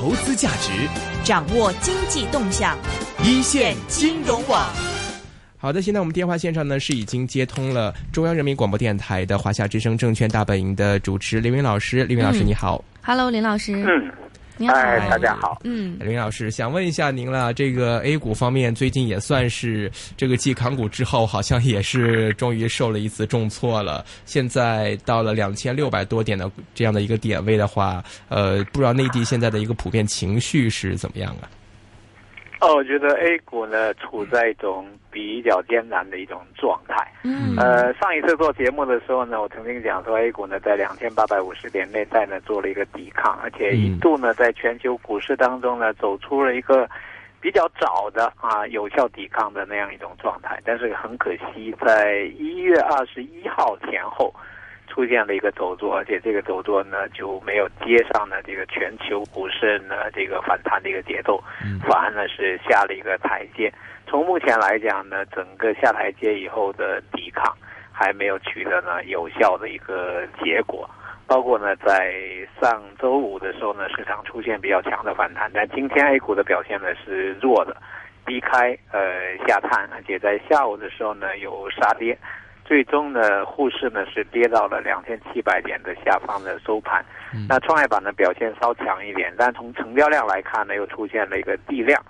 投资价值，掌握经济动向，一线金融网。好的，现在我们电话线上呢是已经接通了中央人民广播电台的华夏之声证券大本营的主持林云老师。林云老师，你好。Hello，林老师。嗯。你好，大家好。嗯，林老师想问一下您了，这个 A 股方面最近也算是这个继港股之后，好像也是终于受了一次重挫了。现在到了两千六百多点的这样的一个点位的话，呃，不知道内地现在的一个普遍情绪是怎么样啊？哦，我觉得 A 股呢处在一种比较艰难的一种状态。嗯，呃，上一次做节目的时候呢，我曾经讲说 A 股呢在两千八百五十点内在呢做了一个抵抗，而且一度呢在全球股市当中呢走出了一个比较早的啊有效抵抗的那样一种状态。但是很可惜，在一月二十一号前后。出现了一个走弱，而且这个走弱呢就没有接上呢这个全球股市呢这个反弹的一个节奏，反而呢是下了一个台阶。从目前来讲呢，整个下台阶以后的抵抗还没有取得呢有效的一个结果。包括呢在上周五的时候呢，市场出现比较强的反弹，但今天 A 股的表现呢是弱的，低开呃下探，而且在下午的时候呢有杀跌。最终呢，沪市呢是跌到了两千七百点的下方的收盘。那创业板呢表现稍强一点，但从成交量来看呢，又出现了一个地量，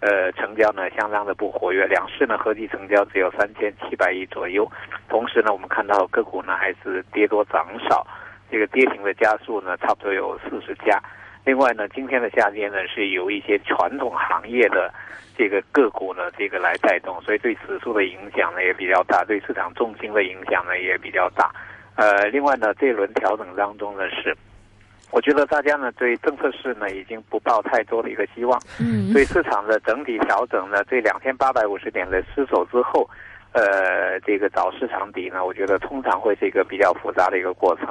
呃，成交呢相当的不活跃。两市呢合计成交只有三千七百亿左右。同时呢，我们看到个股呢还是跌多涨少，这个跌停的家数呢差不多有四十家。另外呢，今天的下跌呢是由一些传统行业的。这个个股呢，这个来带动，所以对指数的影响呢也比较大，对市场重心的影响呢也比较大。呃，另外呢，这一轮调整当中呢是，我觉得大家呢对政策市呢已经不抱太多的一个希望。嗯。对市场的整体调整呢，这两千八百五十点的失守之后，呃，这个找市场底呢，我觉得通常会是一个比较复杂的一个过程。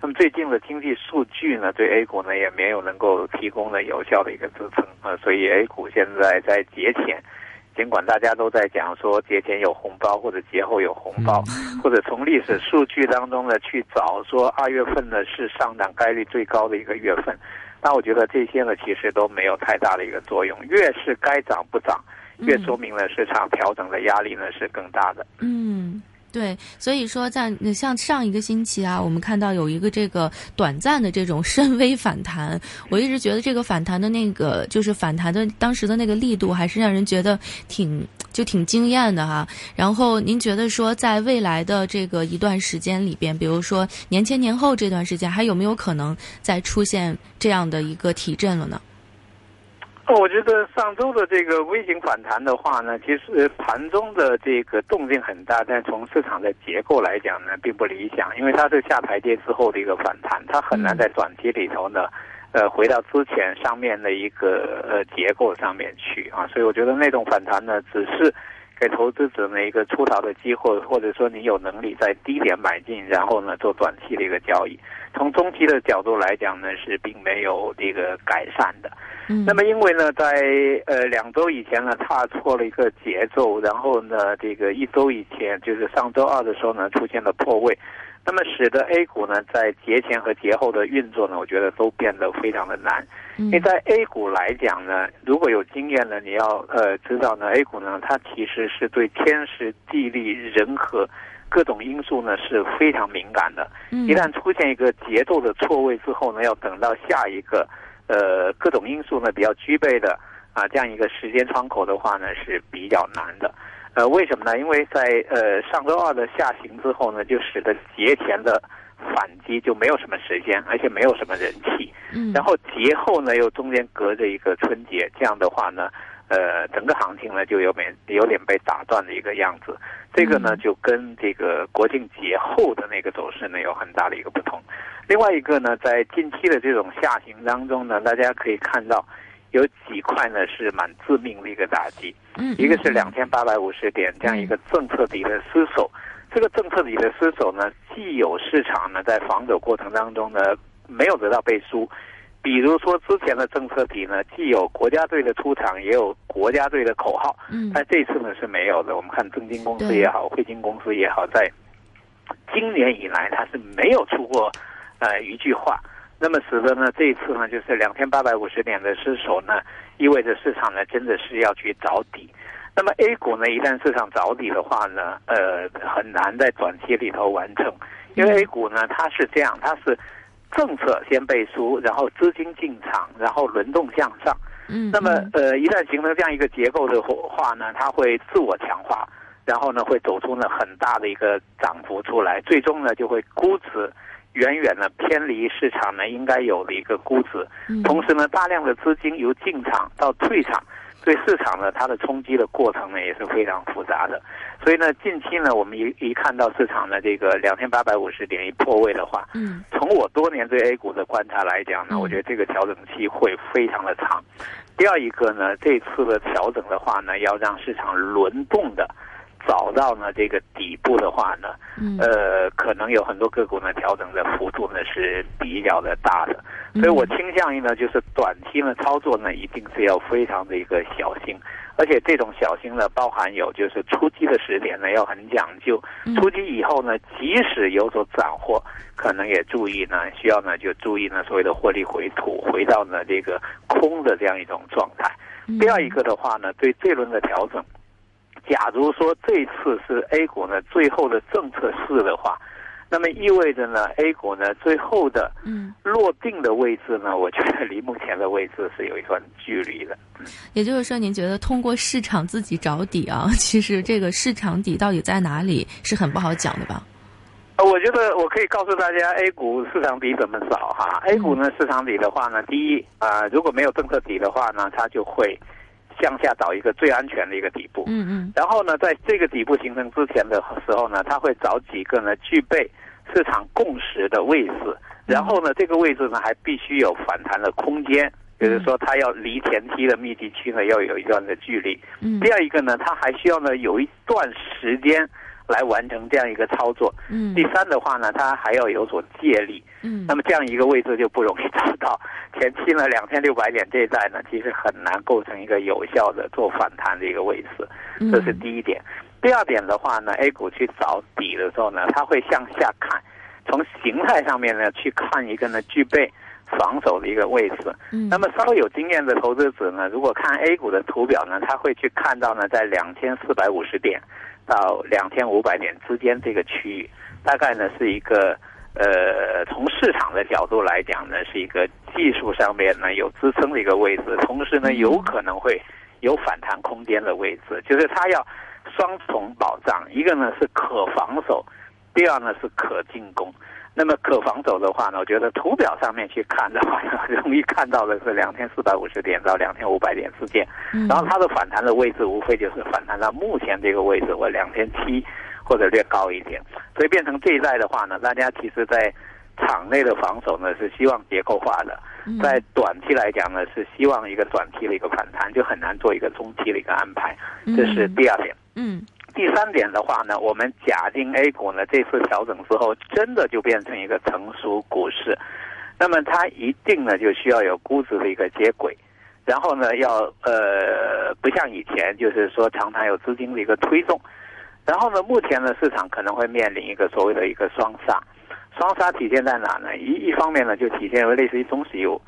那么最近的经济数据呢，对 A 股呢也没有能够提供了有效的一个支撑啊，所以 A 股现在在节前，尽管大家都在讲说节前有红包或者节后有红包，或者从历史数据当中呢去找说二月份呢是上涨概率最高的一个月份，那我觉得这些呢其实都没有太大的一个作用，越是该涨不涨，越说明了市场调整的压力呢是更大的。嗯。对，所以说在像上一个星期啊，我们看到有一个这个短暂的这种深 V 反弹，我一直觉得这个反弹的那个就是反弹的当时的那个力度，还是让人觉得挺就挺惊艳的哈。然后您觉得说，在未来的这个一段时间里边，比如说年前年后这段时间，还有没有可能再出现这样的一个提振了呢？我觉得上周的这个微型反弹的话呢，其实盘中的这个动静很大，但从市场的结构来讲呢，并不理想，因为它是下台阶之后的一个反弹，它很难在短期里头呢，呃，回到之前上面的一个呃结构上面去啊，所以我觉得那种反弹呢，只是给投资者呢一个出逃的机会，或者说你有能力在低点买进，然后呢做短期的一个交易。从中期的角度来讲呢，是并没有这个改善的。嗯那么，因为呢，在呃两周以前呢，踏错了一个节奏，然后呢，这个一周以前，就是上周二的时候呢，出现了破位，那么使得 A 股呢，在节前和节后的运作呢，我觉得都变得非常的难。因为在 A 股来讲呢，如果有经验呢，你要呃知道呢，A 股呢，它其实是对天时地利人和各种因素呢是非常敏感的。一旦出现一个节奏的错位之后呢，要等到下一个。呃，各种因素呢比较具备的啊，这样一个时间窗口的话呢是比较难的。呃，为什么呢？因为在呃上周二的下行之后呢，就使得节前的反击就没有什么时间，而且没有什么人气。嗯。然后节后呢又中间隔着一个春节，这样的话呢，呃，整个行情呢就有点有点被打断的一个样子。这个呢就跟这个国庆节后的那个走势呢有很大的一个不同。另外一个呢，在近期的这种下行当中呢，大家可以看到，有几块呢是蛮致命的一个打击。嗯，一个是两千八百五十点这样一个政策底的失守。这个政策底的失守呢，既有市场呢在防守过程当中呢没有得到背书，比如说之前的政策底呢，既有国家队的出场，也有国家队的口号。嗯，但这次呢是没有的。我们看证金公司也好，汇金公司也好，在今年以来它是没有出过。呃，一句话，那么使得呢这一次呢就是两千八百五十点的失守呢，意味着市场呢真的是要去找底。那么 A 股呢一旦市场找底的话呢，呃很难在短期里头完成，因为 A 股呢它是这样，它是政策先背书，然后资金进场，然后轮动向上。嗯，那么呃一旦形成这样一个结构的话呢，它会自我强化。然后呢，会走出呢很大的一个涨幅出来，最终呢就会估值远远的偏离市场呢应该有的一个估值。同时呢，大量的资金由进场到退场，对市场呢它的冲击的过程呢也是非常复杂的。所以呢，近期呢我们一一看到市场的这个两千八百五十点一破位的话，嗯，从我多年对 A 股的观察来讲呢，我觉得这个调整期会非常的长。第二一个呢，这次的调整的话呢，要让市场轮动的。找到呢这个底部的话呢，呃，可能有很多个股呢调整的幅度呢是比较的大的，所以我倾向于呢就是短期呢操作呢一定是要非常的一个小心，而且这种小心呢包含有就是出击的时点呢要很讲究，出击以后呢即使有所斩获，可能也注意呢需要呢就注意呢所谓的获利回吐，回到呢这个空的这样一种状态。第二一个的话呢，对这轮的调整。假如说这次是 A 股呢最后的政策市的话，那么意味着呢 A 股呢最后的嗯落定的位置呢，我觉得离目前的位置是有一段距离的。也就是说，您觉得通过市场自己找底啊，其实这个市场底到底在哪里是很不好讲的吧？呃，我觉得我可以告诉大家，A 股市场底怎么找哈？A 股呢市场底的话呢，第一啊，如果没有政策底的话呢，它就会。向下找一个最安全的一个底部，嗯嗯，然后呢，在这个底部形成之前的时候呢，它会找几个呢具备市场共识的位置，然后呢，这个位置呢还必须有反弹的空间，就是说它要离前期的密集区呢要有一段的距离。嗯，第二一个呢，它还需要呢有一段时间。来完成这样一个操作。嗯，第三的话呢，它还要有所借力。嗯，那么这样一个位置就不容易找到。前期呢，两千六百点这一带呢，其实很难构成一个有效的做反弹的一个位置。这是第一点。第二点的话呢，A 股去找底的时候呢，它会向下看，从形态上面呢去看一个呢具备防守的一个位置。嗯，那么稍微有经验的投资者呢，如果看 A 股的图表呢，他会去看到呢，在两千四百五十点。到两千五百点之间这个区域，大概呢是一个呃，从市场的角度来讲呢，是一个技术上面呢有支撑的一个位置，同时呢有可能会有反弹空间的位置，就是它要双重保障，一个呢是可防守，第二呢是可进攻。那么可防守的话呢，我觉得图表上面去看的话，容易看到的是两千四百五十点到两千五百点之间，然后它的反弹的位置无非就是反弹到目前这个位置或两千七或者略高一点，所以变成这一代的话呢，大家其实在场内的防守呢是希望结构化的，在短期来讲呢是希望一个短期的一个反弹，就很难做一个中期的一个安排，这是第二点。嗯。第三点的话呢，我们假定 A 股呢这次调整之后，真的就变成一个成熟股市，那么它一定呢就需要有估值的一个接轨，然后呢要呃不像以前就是说常常有资金的一个推动，然后呢目前呢市场可能会面临一个所谓的一个双杀，双杀体现在哪呢？一一方面呢就体现为类似于中石油，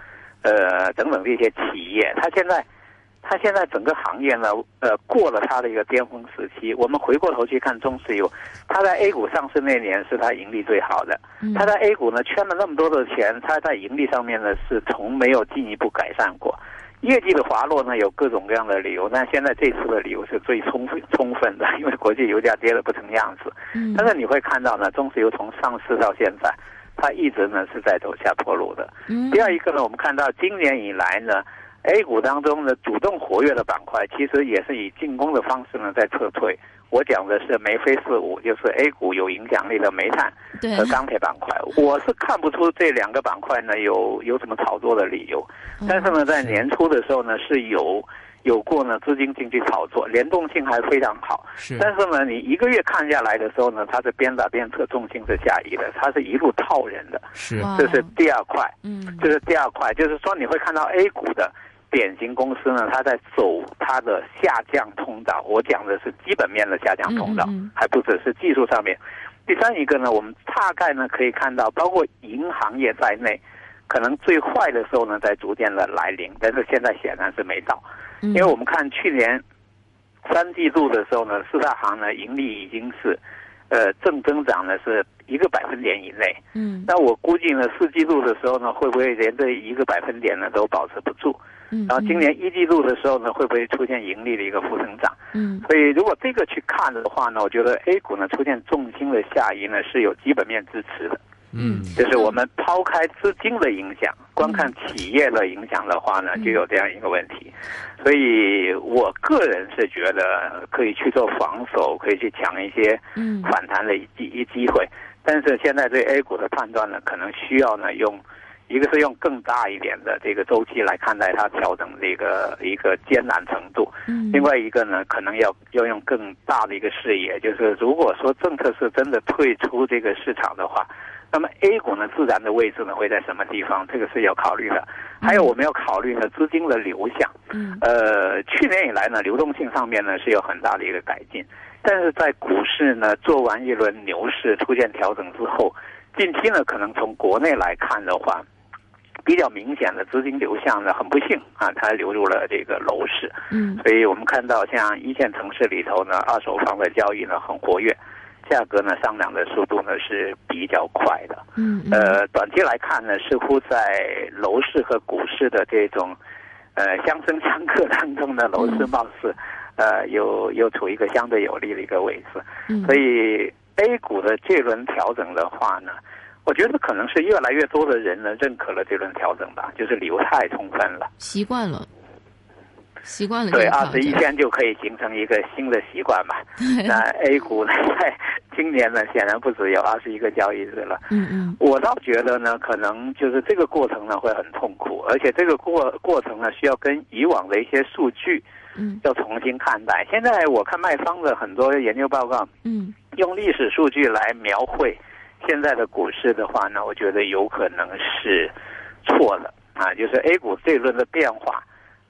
呃等等这些企业，它现在。它现在整个行业呢，呃，过了它的一个巅峰时期。我们回过头去看中石油，它在 A 股上市那年是它盈利最好的。它在 A 股呢圈了那么多的钱，它在盈利上面呢是从没有进一步改善过。业绩的滑落呢有各种各样的理由，但现在这次的理由是最充分充分的，因为国际油价跌得不成样子。但是你会看到呢，中石油从上市到现在，它一直呢是在走下坡路的。第二一个呢，我们看到今年以来呢。A 股当中的主动活跃的板块，其实也是以进攻的方式呢在撤退。我讲的是眉飞色舞，就是 A 股有影响力的煤炭和钢铁板块。我是看不出这两个板块呢有有什么炒作的理由。但是呢，在年初的时候呢是有有过呢资金进去炒作，联动性还非常好。是。但是呢，你一个月看下来的时候呢，它是边打边撤，重心是下移的，它是一路套人的。是。这是第二块。嗯。这是第二块，就是说你会看到 A 股的。典型公司呢，它在走它的下降通道。我讲的是基本面的下降通道，还不只是技术上面。第三一个呢，我们大概呢可以看到，包括银行业在内，可能最坏的时候呢在逐渐的来临，但是现在显然是没到，嗯因为我们看去年三季度的时候呢，四大行呢盈利已经是呃正增长呢是一个百分点以内，嗯那我估计呢四季度的时候呢会不会连这一个百分点呢都保持不住？嗯，然后今年一季度的时候呢会不会出现盈利的一个负增长？嗯所以如果这个去看的话呢，我觉得 A 股呢出现重心的下移呢是有基本面支持的。嗯就是我们抛开资金的影响，光看企业的影响的话呢，嗯就有这样一个问题。所以我个人是觉得可以去做防守，可以去抢一些嗯反弹的一机一机会。但是现在对 A 股的判断呢，可能需要呢用。一个是用更大一点的这个周期来看待它调整的一个一个艰难程度，嗯，另外一个呢，可能要要用更大的一个视野，就是如果说政策是真的退出这个市场的话，那么 A 股呢自然的位置呢会在什么地方？这个是要考虑的。还有我们要考虑呢资金的流向。嗯呃，去年以来呢，流动性上面呢是有很大的一个改进，但是在股市呢做完一轮牛市出现调整之后，近期呢可能从国内来看的话。比较明显的资金流向呢，很不幸啊，它流入了这个楼市。嗯所以我们看到，像一线城市里头呢，二手房的交易呢很活跃，价格呢上涨的速度呢是比较快的。嗯呃，短期来看呢，似乎在楼市和股市的这种呃相生相克当中呢，楼市貌似呃又又处于一个相对有利的一个位置。嗯，所以 A 股的这轮调整的话呢，我觉得可能是越来越多的人呢认可了这轮调整吧，就是理由太充分了。习惯了，习惯了对，二十一天就可以形成一个新的习惯嘛。那 A 股呢，在今年呢，显然不只有二十一个交易日了。嗯嗯我倒觉得呢，可能就是这个过程呢会很痛苦，而且这个过过程呢需要跟以往的一些数据嗯要重新看待。现在我看卖方的很多研究报告，嗯用历史数据来描绘现在的股市的话呢，我觉得有可能是错了啊，就是 A 股这一轮的变化。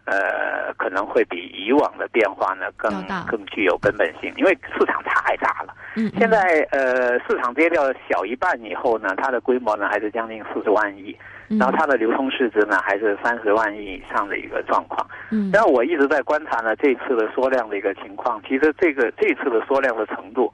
呃，可能会比以往的变化呢更更具有根本性，因为市场太大了。嗯，现在呃，市场跌掉小一半以后呢，它的规模呢还是将近四十万亿，嗯然后它的流通市值呢还是三十万亿以上的一个状况。嗯然后我一直在观察呢这次的缩量的一个情况，其实这个这次的缩量的程度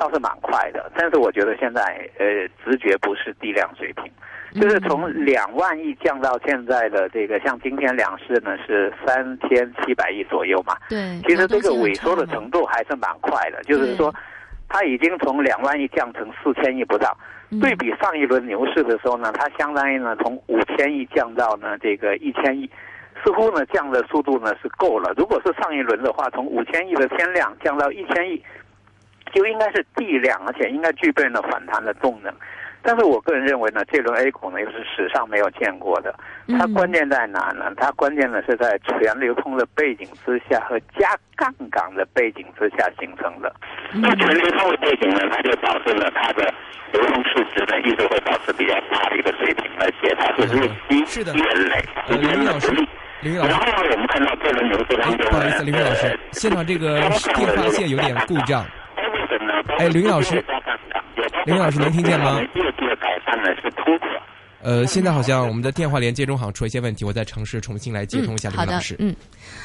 倒是蛮快的，但是我觉得现在呃直觉不是低量水平，就是从两万亿降到现在的这个，像今天两市呢是三千七百亿左右嘛，对，其实这个萎缩的程度还是蛮快的，就是说，它已经从两万亿降成四千亿不到。嗯对比上一轮牛市的时候呢，它相当于呢从五千亿降到呢这个一千亿，似乎呢降的速度呢是够了。如果是上一轮的话，从五千亿的天量降到一千亿，就应该是地量，而且应该具备了反弹的动能。但是我个人认为呢，这轮 A 股呢又是史上没有见过的。它嗯关键在哪呢？它关键呢是在全流通的背景之下和加杠杆的背景之下形成的。嗯那全流通的背景呢，它就导致了它的流通市值呢一直会保持比较大的一个水平，而且它是日积是的月累，呃时间林老师的不利。林老师，然后呢，我们看到这轮牛市当哎，中呢，不好意思，林宇老师呃，现场这个电话线有点故障。哎林老师林老师能听见吗改善呢是。呃，现在好像我们的电话连接中好像出了一些问题，我再尝试重新来接通一下、好的林老师。，嗯，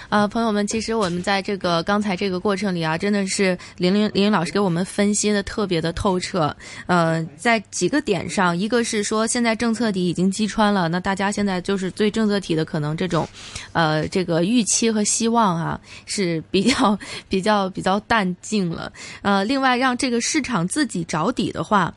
啊，朋友们，其实我们在这个刚才这个过程里啊，真的是林林林林老师给我们分析的特别的透彻。呃，在几个点上，一个是说现在政策底已经击穿了，那大家现在就是对政策体的可能这种，呃，这个预期和希望啊是比较 比较比较淡静了。呃，另外让这个市场自己找底的话。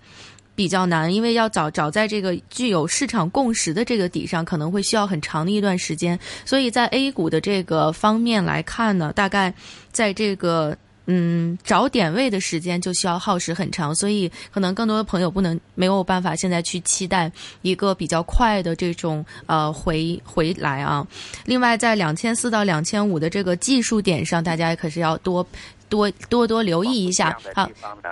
比较难，因为要找找在这个具有市场共识的这个底上，可能会需要很长的一段时间。所以在 A 股的这个方面来看呢，大概在这个嗯找点位的时间就需要耗时很长，所以可能更多的朋友不能没有办法现在去期待一个比较快的这种呃回回来啊。另外，在两千四到两千五的这个技术点上，大家可是要多。多多多留意一下。好，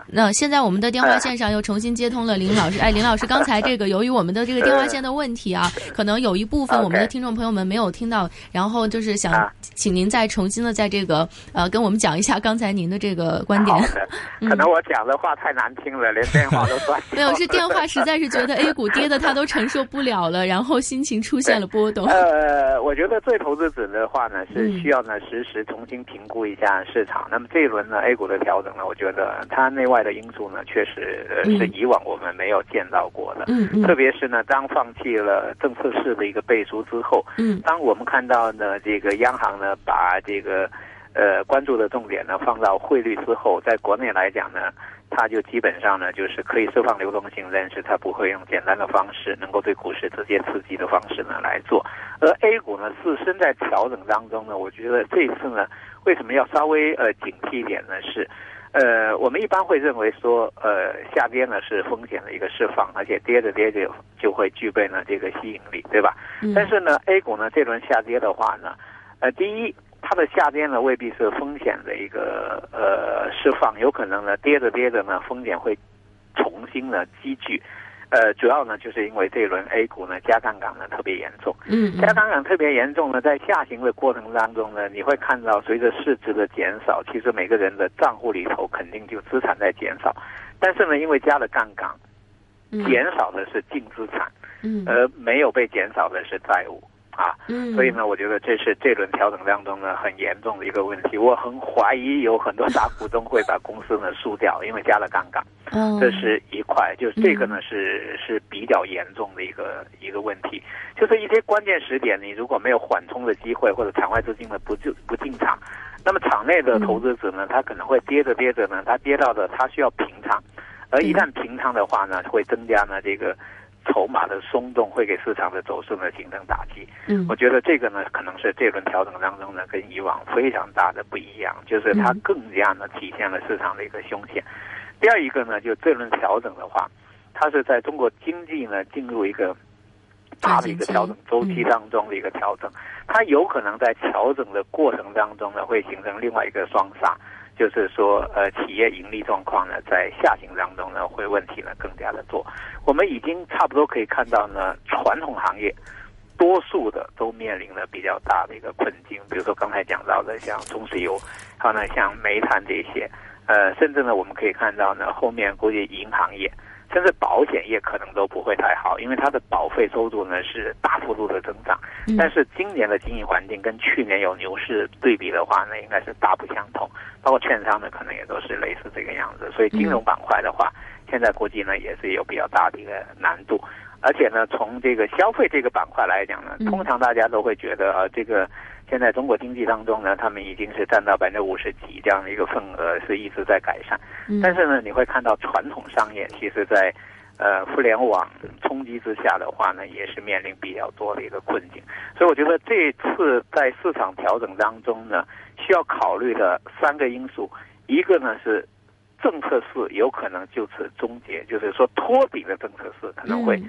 那现在我们的电话线上又重新接通了林老师。哎，林老师，刚才这个由于我们的这个电话线的问题啊，可能有一部分我们的听众朋友们没有听到，然后就是想请您再重新的在这个呃跟我们讲一下刚才您的这个观点。可能我讲的话太难听了，连电话都断。没有，是电话实在是觉得 A 股跌的他都承受不了了，然后心情出现了波动。呃，我觉得对投资者的话呢，是需要呢实时重新评估一下市场。那么这一轮呢 A 股的调整呢，我觉得它内外的因素呢，确实是以往我们没有见到过的。嗯嗯。特别是呢，当放弃了政策式的一个背书之后，嗯，当我们看到呢这个央行呢把这个呃关注的重点呢放到汇率之后，在国内来讲呢。它就基本上呢，就是可以释放流动性，但是它不会用简单的方式，能够对股市直接刺激的方式呢来做。而 A 股呢自身在调整当中呢，我觉得这次呢，为什么要稍微呃警惕一点呢？是，呃，我们一般会认为说，呃，下跌呢是风险的一个释放，而且跌着跌着就会具备呢这个吸引力，对吧？但是呢，A 股呢这轮下跌的话呢，呃，第一。它的下跌呢，未必是风险的一个呃释放，有可能呢跌着跌着呢，风险会重新呢积聚，呃，主要呢就是因为这一轮 A 股呢加杠杆呢特别严重，嗯，加杠杆特别严重呢，在下行的过程当中呢，你会看到随着市值的减少，其实每个人的账户里头肯定就资产在减少，但是呢，因为加了杠杆，减少的是净资产，嗯，而没有被减少的是债务。啊，嗯，所以呢，我觉得这是这轮调整当中呢很严重的一个问题。我很怀疑有很多大股东会把公司呢输掉，因为加了杠杆。嗯，这是一块，就是这个呢是是比较严重的一个一个问题。就是一些关键时点，你如果没有缓冲的机会，或者场外资金呢不就不进场，那么场内的投资者呢，他可能会跌着跌着呢，他跌到的他需要平仓，而一旦平仓的话呢，会增加呢这个。筹码的松动会给市场的走势呢形成打击。嗯，我觉得这个呢可能是这轮调整当中呢跟以往非常大的不一样，就是它更加呢体现了市场的一个凶险。第二一个呢，就这轮调整的话，它是在中国经济呢进入一个大的一个调整周期当中的一个调整，它有可能在调整的过程当中呢会形成另外一个双杀。就是说，呃，企业盈利状况呢，在下行当中呢，会问题呢更加的多。我们已经差不多可以看到呢，传统行业多数的都面临了比较大的一个困境。比如说刚才讲到的，像中石油，还有呢像煤炭这些，呃，甚至呢我们可以看到呢，后面估计银行业。甚至保险业可能都不会太好，因为它的保费收入呢是大幅度的增长。但是今年的经营环境跟去年有牛市对比的话呢，应该是大不相同。包括券商呢，可能也都是类似这个样子。所以金融板块的话，现在估计呢也是有比较大的一个难度。而且呢，从这个消费这个板块来讲呢，通常大家都会觉得啊，这个。现在中国经济当中呢，他们已经是占到百分之五十几这样的一个份额，是一直在改善。但是呢，你会看到传统商业其实，在呃互联网冲击之下的话呢，也是面临比较多的一个困境。所以我觉得这次在市场调整当中呢，需要考虑的三个因素，一个呢是政策是有可能就此终结，就是说托底的政策是可能会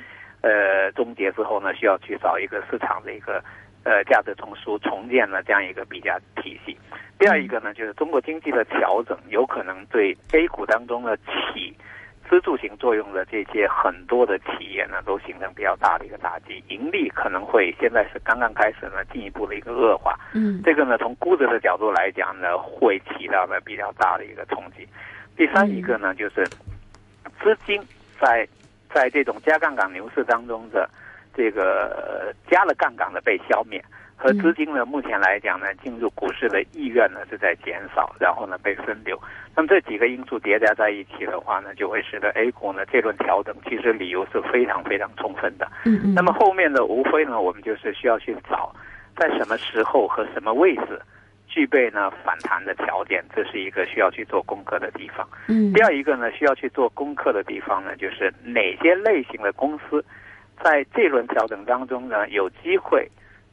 呃终结之后呢，需要去找一个市场的一个。呃，价值中枢重建了这样一个比价体系。第二一个呢，就是中国经济的调整，有可能对 A 股当中的起支柱型作用的这些很多的企业呢，都形成比较大的一个打击，盈利可能会现在是刚刚开始呢，进一步的一个恶化。嗯，这个呢，从估值的角度来讲呢，会起到了比较大的一个冲击。第三一个呢，就是资金在在这种加杠杆牛市当中的。这个加了杠杆的被消灭，和资金呢，目前来讲呢，进入股市的意愿呢是在减少，然后呢被分流。那么这几个因素叠加在一起的话呢，就会使得 A 股呢这轮调整其实理由是非常非常充分的。嗯嗯。那么后面呢，无非呢，我们就是需要去找在什么时候和什么位置具备呢反弹的条件，这是一个需要去做功课的地方。嗯。第二一个呢，需要去做功课的地方呢，就是哪些类型的公司。在这轮调整当中呢，有机会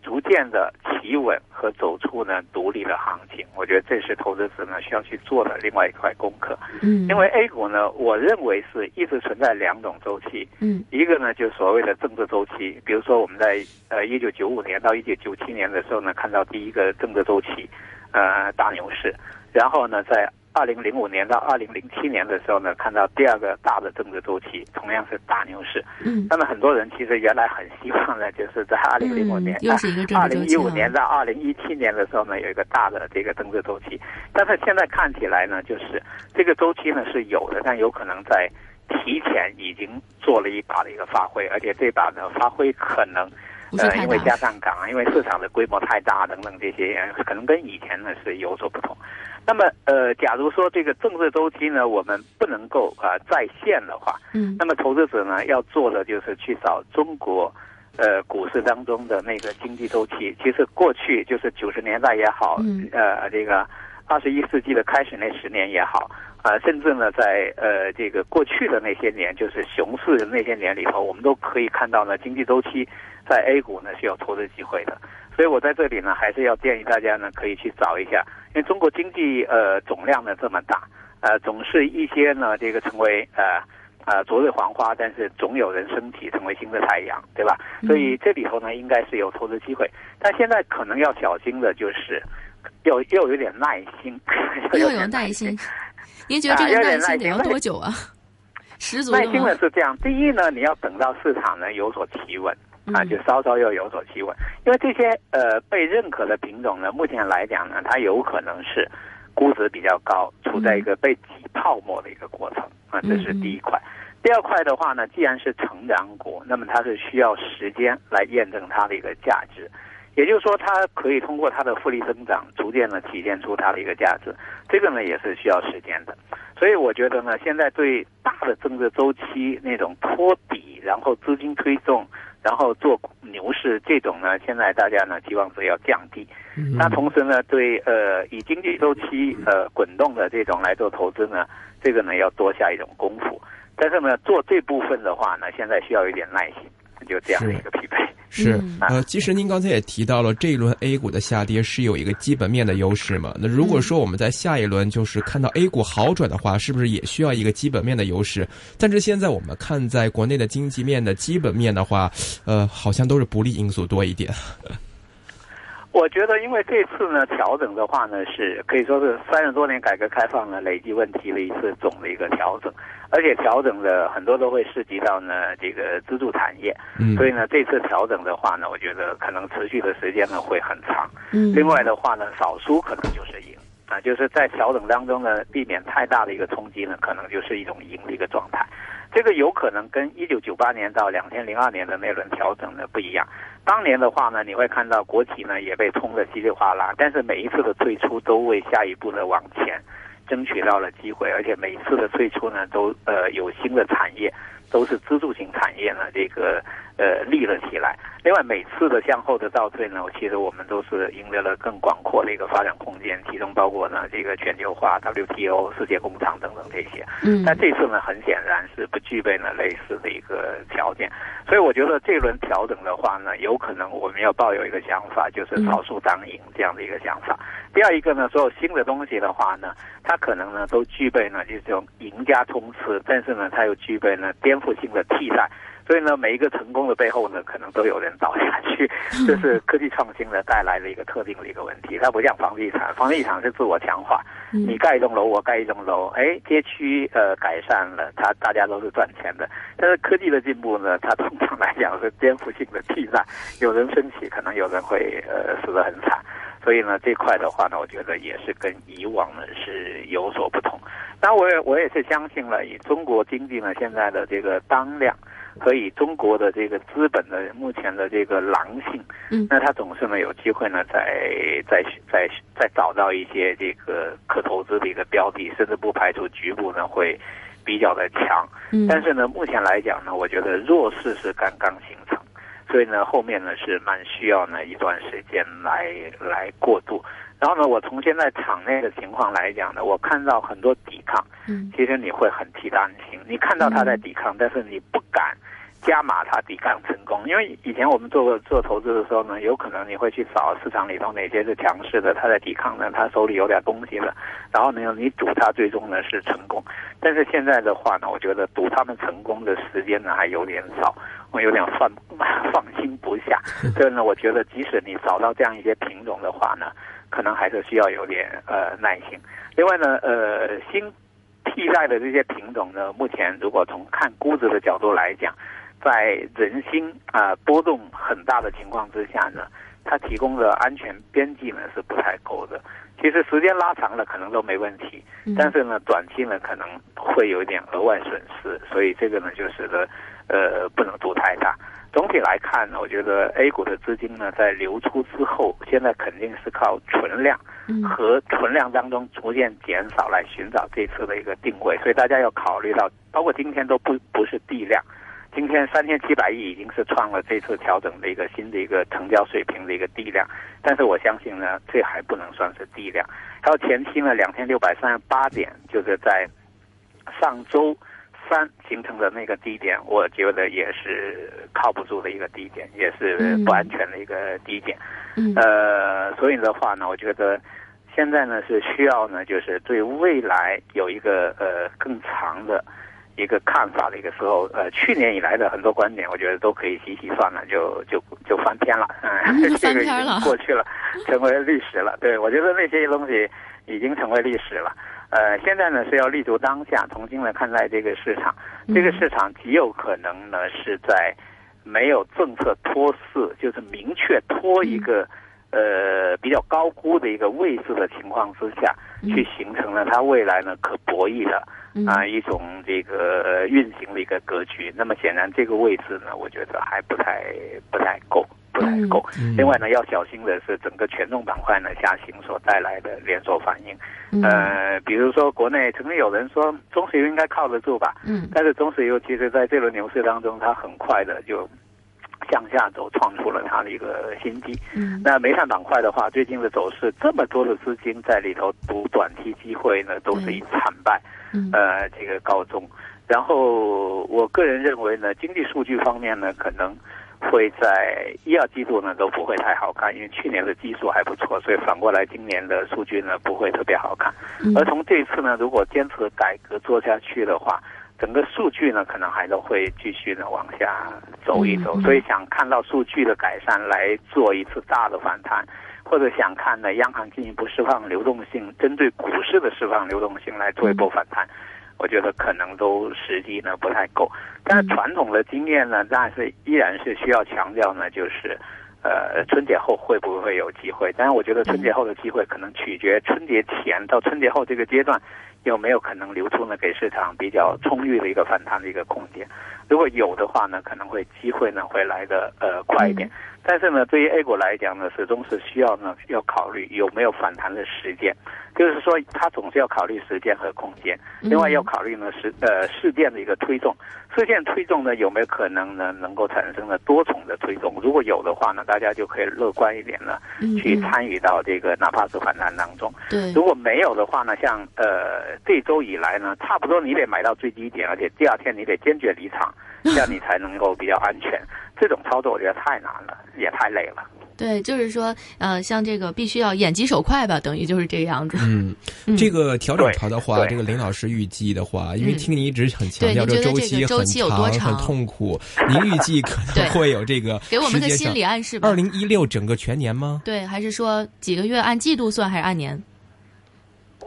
逐渐的企稳和走出呢独立的行情，我觉得这是投资者呢需要去做的另外一块功课。嗯，因为 A 股呢，我认为是一直存在两种周期。嗯，一个呢就所谓的政治周期，比如说我们在呃一九九五年到一九九七年的时候呢，看到第一个政治周期，呃大牛市，然后呢在二零零五年到二零零七年的时候呢，看到第二个大的政治周期，同样是大牛市。嗯，那么很多人其实原来很希望呢，就是在二零零五年、二零一五年到二零一七年的时候呢，有一个大的这个政治周期。但是现在看起来呢，就是这个周期呢是有的，但有可能在提前已经做了一把的一个发挥，而且这把呢发挥可能。呃，因为加上港，因为市场的规模太大等等这些，可能跟以前呢是有所不同。那么，呃，假如说这个政治周期呢，我们不能够啊再现的话，嗯，那么投资者呢要做的就是去找中国，呃，股市当中的那个经济周期。其实过去就是九十年代也好，嗯，呃，这个二十一世纪的开始那十年也好，啊，甚至呢在呃这个过去的那些年，就是熊市的那些年里头，我们都可以看到呢经济周期。在 A 股呢是有投资机会的，所以我在这里呢还是要建议大家呢可以去找一下，因为中国经济呃总量呢这么大，呃总是一些呢这个成为呃呃昨日黄花，但是总有人升起成为新的太阳，对吧？所以这里头呢应该是有投资机会，但现在可能要小心的就是要要有点耐心，要有耐心。您觉得这个耐心得要多久啊？十足耐心呢是这样，第一呢你要等到市场呢有所企稳。啊，就稍稍要有所企稳，因为这些呃被认可的品种呢，目前来讲呢，它有可能是估值比较高，处在一个被挤泡沫的一个过程啊，这是第一块。第二块的话呢，既然是成长股，那么它是需要时间来验证它的一个价值，也就是说，它可以通过它的复利增长，逐渐的体现出它的一个价值，这个呢也是需要时间的。所以我觉得呢，现在对大的政治周期那种托底，然后资金推动。然后做牛市这种呢，现在大家呢期望是要降低。那同时呢，对呃以经济周期呃滚动的这种来做投资呢，这个呢要多下一种功夫。但是呢，做这部分的话呢，现在需要一点耐心，就这样的一个匹配。是，呃，其实您刚才也提到了，这一轮 A 股的下跌是有一个基本面的优势嘛？那如果说我们在下一轮就是看到 A 股好转的话，是不是也需要一个基本面的优势？但是现在我们看在国内的经济面的基本面的话，呃，好像都是不利因素多一点。我觉得，因为这次呢调整的话呢，是可以说是三十多年改革开放呢累计问题的一次总的一个调整，而且调整的很多都会涉及到呢这个支柱产业，嗯，所以呢这次调整的话呢，我觉得可能持续的时间呢会很长，嗯，另外的话呢少输可能就是赢啊，就是在调整当中呢避免太大的一个冲击呢，可能就是一种赢的一个状态。这个有可能跟一九九八年到两千零二年的那轮调整呢不一样。当年的话呢，你会看到国企呢也被冲得稀里哗啦，但是每一次的退出都为下一步的往前争取到了机会，而且每一次的退出呢都呃有新的产业，都是支柱型产业呢这个呃立了起来。另外，每次的向后的倒退呢，其实我们都是赢得了更广阔的一个发展空间，其中包括呢这个全球化、WTO、世界工厂等等这些。嗯，但这次呢，很显然是不具备呢类似的一个条件，所以我觉得这轮调整的话呢，有可能我们要抱有一个想法，就是少数当赢这样的一个想法。第二一个呢，所有新的东西的话呢，它可能呢都具备呢这种赢家冲刺，但是呢，它又具备呢颠覆性的替代。所以呢，每一个成功的背后呢，可能都有人倒下去，这是科技创新呢带来的一个特定的一个问题。它不像房地产，房地产是自我强化，你盖一栋楼，我盖一栋楼，哎，街区呃改善了，它大家都是赚钱的。但是科技的进步呢，它通常来讲是颠覆性的替代，有人升起，可能有人会呃死得很惨。所以呢，这块的话呢，我觉得也是跟以往呢是有所不同。那我也我也是相信了，以中国经济呢现在的这个当量。和以中国的这个资本的目前的这个狼性，嗯，那它总是呢有机会呢再再再再找到一些这个可投资的一个标的，甚至不排除局部呢会比较的强。嗯，但是呢，目前来讲呢，我觉得弱势是刚刚形成，所以呢后面呢是蛮需要呢一段时间来来过渡。然后呢，我从现在场内的情况来讲呢，我看到很多抵抗，嗯，其实你会很替他担心。你看到他在抵抗，但是你不敢加码他抵抗成功，因为以前我们做做投资的时候呢，有可能你会去找市场里头哪些是强势的，他在抵抗呢，他手里有点东西了，然后呢，你赌他最终呢是成功。但是现在的话呢，我觉得赌他们成功的时间呢还有点少，我有点放 放心不下。所以呢，我觉得即使你找到这样一些品种的话呢。可能还是需要有点呃耐心。另外呢，呃，新替代的这些品种呢，目前如果从看估值的角度来讲，在人心啊波动很大的情况之下呢，它提供的安全边际呢是不太够的。其实时间拉长了可能都没问题，但是呢，短期呢可能会有一点额外损失，所以这个呢就使得呃不能赌太大。总体来看呢，我觉得 A 股的资金呢在流出之后，现在肯定是靠存量和存量当中逐渐减少来寻找这次的一个定位，所以大家要考虑到，包括今天都不不是地量。今天三千七百亿已经是创了这次调整的一个新的一个成交水平的一个地量，但是我相信呢，这还不能算是地量。还有前期呢，两千六百三十八点就是在上周三形成的那个低点，我觉得也是靠不住的一个低点，也是不安全的一个低点。呃，所以的话呢，我觉得现在呢是需要呢，就是对未来有一个呃更长的。一个看法的一个时候，呃，去年以来的很多观点，我觉得都可以洗洗算了，就就就翻篇了，嗯，这个已经过去了，成为历史了。对，我觉得那些东西已经成为历史了。呃，现在呢是要立足当下，重新来看待这个市场。这个市场极有可能呢是在没有政策托市，就是明确托一个呃比较高估的一个位置的情况之下，去形成了它未来呢可博弈的。啊，一种这个运行的一个格局。那么显然，这个位置呢，我觉得还不太不太够，不太够。另外呢，要小心的是整个权重板块呢下行所带来的连锁反应。呃，比如说国内曾经有人说中石油应该靠得住吧？嗯。但是中石油其实在这轮牛市当中，它很快的就向下走，创出了它的一个新低。嗯。那煤炭板块的话，最近的走势，这么多的资金在里头赌短期机会呢，都是以惨败。嗯呃，这个告终，然后我个人认为呢，经济数据方面呢，可能会在一二季度呢都不会太好看，因为去年的基数还不错，所以反过来今年的数据呢不会特别好看。而从这次呢，如果坚持改革做下去的话，整个数据呢可能还都会继续呢往下走一走，所以想看到数据的改善来做一次大的反弹。或者想看呢，央行进一步释放流动性，针对股市的释放流动性来做一波反弹，我觉得可能都时机呢不太够。但是传统的经验呢，但是依然是需要强调呢，就是，呃，春节后会不会有机会？但是我觉得春节后的机会可能取决春节前到春节后这个阶段有没有可能流出呢，给市场比较充裕的一个反弹的一个空间。如果有的话呢，可能会机会呢会来的呃快一点。但是呢，对于 A 股来讲呢，始终是需要呢要考虑有没有反弹的时间，就是说它总是要考虑时间和空间。另外要考虑呢是呃事件的一个推动，事件推动呢有没有可能呢能够产生了多重的推动？如果有的话呢，大家就可以乐观一点呢，去参与到这个哪怕是反弹当中。对，如果没有的话呢，像呃这周以来呢，差不多你得买到最低点，而且第二天你得坚决离场。这样你才能够比较安全。这种操作我觉得太难了，也太累了。对，就是说，呃，像这个必须要眼疾手快吧，等于就是这个样子。嗯，这个调整潮的话，这个林老师预计的话，因为听你一直很强调这周期很长、很痛苦，您预计可能会有这个给我们个心理暗示吧？二零一六整个全年吗？对，还是说几个月按季度算，还是按年？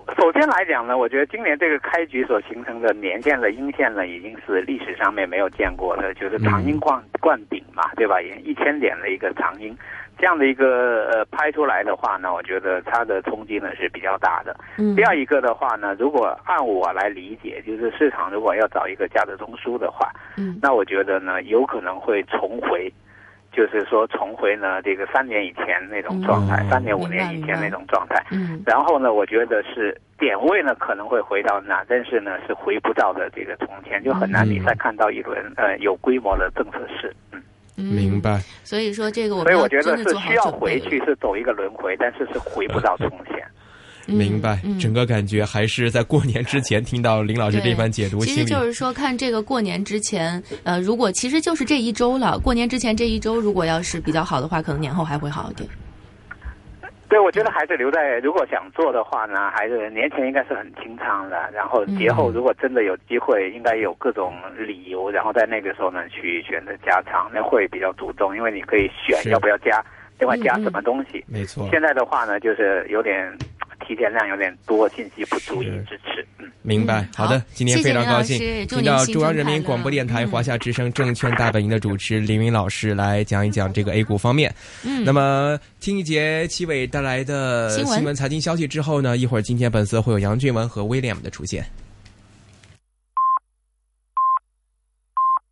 首先来讲呢，我觉得今年这个开局所形成的年线的阴线呢，已经是历史上面没有见过的，就是长阴贯贯顶嘛，对吧？也一千点的一个长阴，这样的一个呃拍出来的话呢，我觉得它的冲击呢是比较大的。嗯。第二一个的话呢，如果按我来理解，就是市场如果要找一个价值中枢的话，嗯，那我觉得呢，有可能会重回。就是说重回呢这个三年以前那种状态，三年五年以前那种状态。嗯。然后呢，我觉得是点位呢可能会回到那，但是呢是回不到的这个从前，就很难你再看到一轮呃有规模的政策市。嗯。明白。所以说这个我所以我觉得是需要回去是走一个轮回，但是是回不到从前。明白，整个感觉还是在过年之前听到林老师这番解读。其实就是说，看这个过年之前，呃，如果其实就是这一周了，过年之前这一周，如果要是比较好的话，可能年后还会好一点。对，我觉得还是留在，如果想做的话呢，还是年前应该是很清仓的，然后节后如果真的有机会，应该有各种理由，然后在那个时候呢去选择加仓，那会比较主动，因为你可以选要不要加。另外加什么东西。没错。现在的话呢，就是有点提点量有点多，信息不足以支持。嗯，明白。好的，今天非常高兴听到中央人民广播电台华夏之声证券大本营的主持林云老师来讲一讲这个 A 股方面。嗯，那么听一节齐伟带来的新闻财经消息之后呢，一会儿今天本色会有杨俊文和威廉姆的出现。